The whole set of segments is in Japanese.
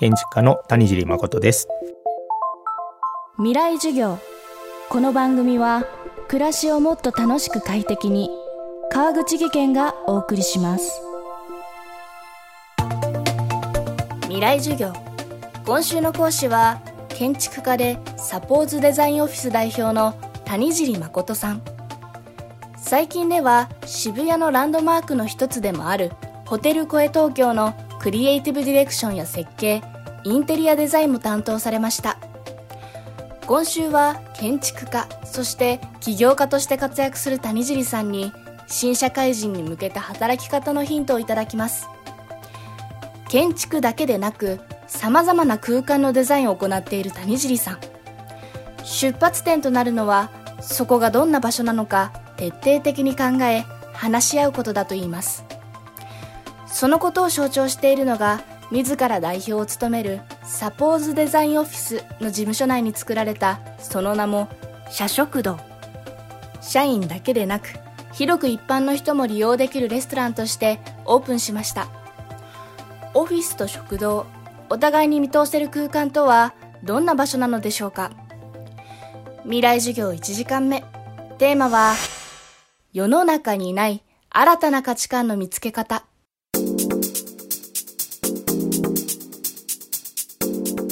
建築家の谷尻誠です。未来授業。この番組は暮らしをもっと楽しく快適に川口義賢がお送りします。未来授業。今週の講師は建築家でサポーズデザインオフィス代表の谷尻誠さん。最近では渋谷のランドマークの一つでもあるホテルコエ東京のクリエイティブディレクションや設計インテリアデザインも担当されました。今週は建築家そして起業家として活躍する谷尻さんに新社会人に向けた働き方のヒントをいただきます。建築だけでなく様々な空間のデザインを行っている谷尻さん。出発点となるのはそこがどんな場所なのか徹底的に考え話し合うことだといいます。そのことを象徴しているのが自ら代表を務めるサポーズデザインオフィスの事務所内に作られたその名も社食堂。社員だけでなく広く一般の人も利用できるレストランとしてオープンしました。オフィスと食堂お互いに見通せる空間とはどんな場所なのでしょうか。未来授業1時間目。テーマは世の中にない新たな価値観の見つけ方。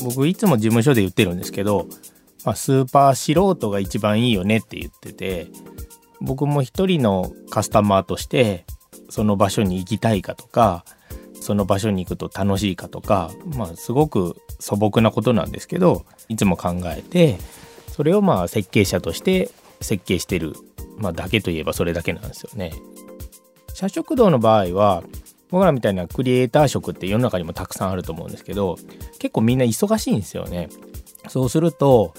僕いつも事務所で言ってるんですけど、まあ、スーパー素人が一番いいよねって言ってて僕も一人のカスタマーとしてその場所に行きたいかとかその場所に行くと楽しいかとかまあすごく素朴なことなんですけどいつも考えてそれをまあ設計者として設計してる、まあ、だけといえばそれだけなんですよね。社食堂の場合は僕らみたいなクリエイター職って世の中にもたくさんあると思うんですけど結構みんな忙しいんですよね。そうすると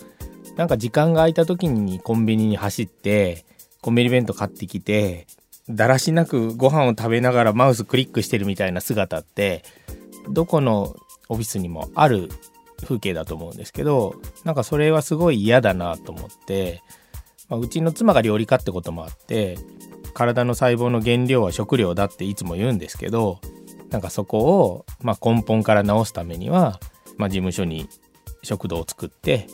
なんか時間が空いた時にコンビニに走ってコンビニ弁当買ってきてだらしなくご飯を食べながらマウスクリックしてるみたいな姿ってどこのオフィスにもある風景だと思うんですけどなんかそれはすごい嫌だなと思って、まあ、うちの妻が料理家ってこともあって体の細胞の原料は食料だっていつも言うんですけどなんかそこを、まあ、根本から直すためには、まあ、事務所に食堂を作って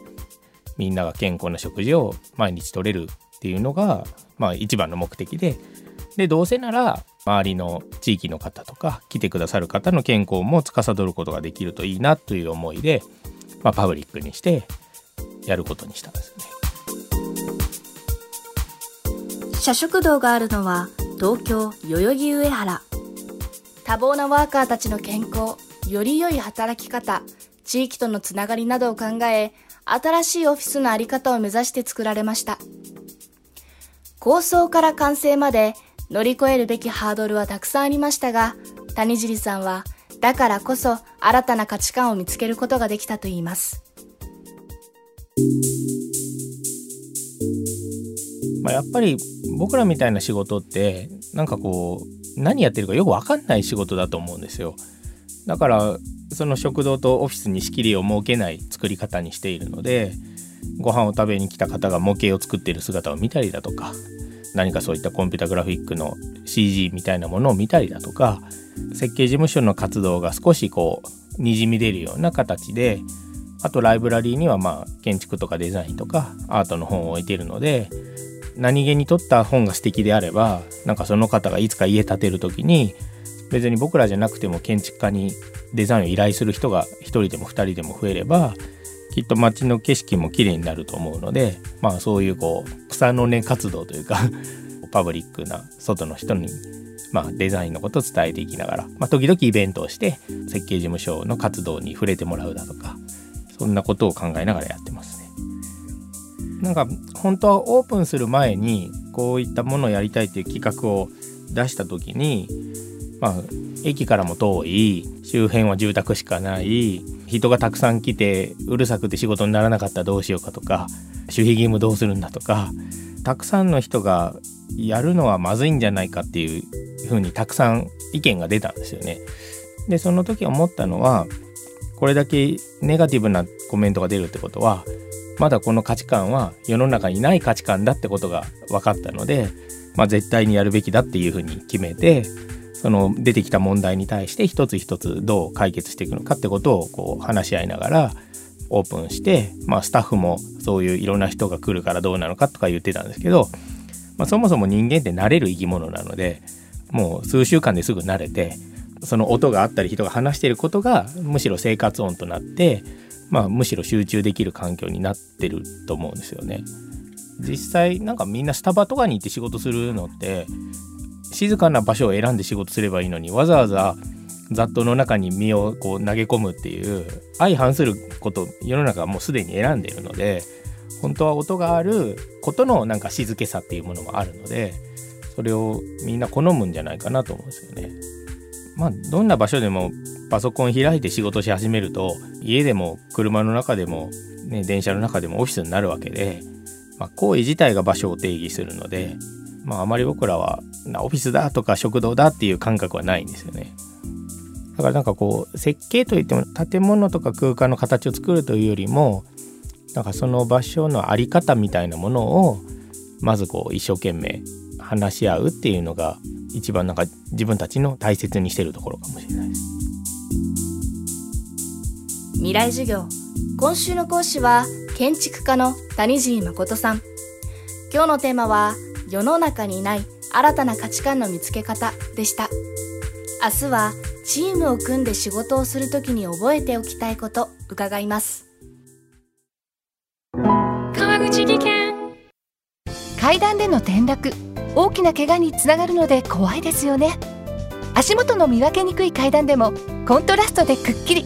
みんなが健康な食事を毎日取れるっていうのが、まあ、一番の目的ででどうせなら周りの地域の方とか来てくださる方の健康も司ることができるといいなという思いで、まあ、パブリックにしてやることにしたんですね。社食堂があるのは東京代々木上原。多忙なワーカーたちの健康より良い働き方地域とのつながりなどを考え新しいオフィスの在り方を目指して作られました。構想から完成まで乗り越えるべきハードルはたくさんありましたが谷尻さんはだからこそ新たな価値観を見つけることができたといいます。まあ、やっぱり僕らみたいな仕事ってなんかこう何やってるかよく分かんない仕事だと思うんですよ。だからその食堂とオフィスに仕切りを設けない作り方にしているのでご飯を食べに来た方が模型を作っている姿を見たりだとか何かそういったコンピュータグラフィックの CG みたいなものを見たりだとか設計事務所の活動が少しこうにじみ出るような形であとライブラリーにはまあ建築とかデザインとかアートの本を置いているので何気に撮った本が素敵であればなんかその方がいつか家建てる時に別に僕らじゃなくても建築家にデザインを依頼する人が1人でも2人でも増えればきっと街の景色も綺麗になると思うのでまあそういうこう草の根活動というか パブリックな外の人にまあ、デザインのことを伝えていきながら、まあ、時々イベントをして設計事務所の活動に触れてもらうだとかそんなことを考えながらやってます。なんか本当はオープンする前にこういったものをやりたいっていう企画を出した時にまあ駅からも遠い周辺は住宅しかない人がたくさん来てうるさくて仕事にならなかったらどうしようかとか守秘義務どうするんだとかたくさんの人がやるのはまずいんじゃないかっていうふうにたくさん意見が出たんですよね。でその時思ったのはこれだけネガティブなコメントが出るってことはまだこの価値観は世の中にない価値観だってことが分かったので、まあ、絶対にやるべきだっていうふうに決めてその出てきた問題に対して一つ一つどう解決していくのかってことをこう話し合いながらオープンして、まあ、スタッフもそういういろんな人が来るからどうなのかとか言ってたんですけど、まあ、そもそも人間って慣れる生き物なのでもう数週間ですぐ慣れてその音があったり人が話していることがむしろ生活音となって、まあ、むしろ集中できる環境になってると思うんですよね。実際なんかみんなスタバとかに行って仕事するのって静かな場所を選んで仕事すればいいのにわざわざ雑踏の中に身をこう投げ込むっていう相反すること世の中はもうすでに選んでるので本当は音があることのなんか静けさっていうものもあるのでそれをみんな好むんじゃないかなと思うんですよね。まあどんな場所でもパソコン開いて仕事し始めると家でも車の中でも、ね、電車の中でもオフィスになるわけで、まあ、行為自体が場所を定義するので、まあ、あまり僕らはオフィスだとか食堂だっていう感覚はないんですよね。だからなんかこう設計といっても建物とか空間の形を作るというよりもなんかその場所の在り方みたいなものをまずこう一生懸命話し合うっていうのが一番なんか自分たちの大切にしてるところかもしれないです。未来授業。今週の講師は建築家の谷尻誠さん。今日のテーマは世の中にない新たな価値観の見つけ方でした。明日はチームを組んで仕事をするときに覚えておきたいこと伺います。川口技研。階段での転落大きな怪我につながるので怖いですよね。足元の見分けにくい階段でもコントラストでくっきり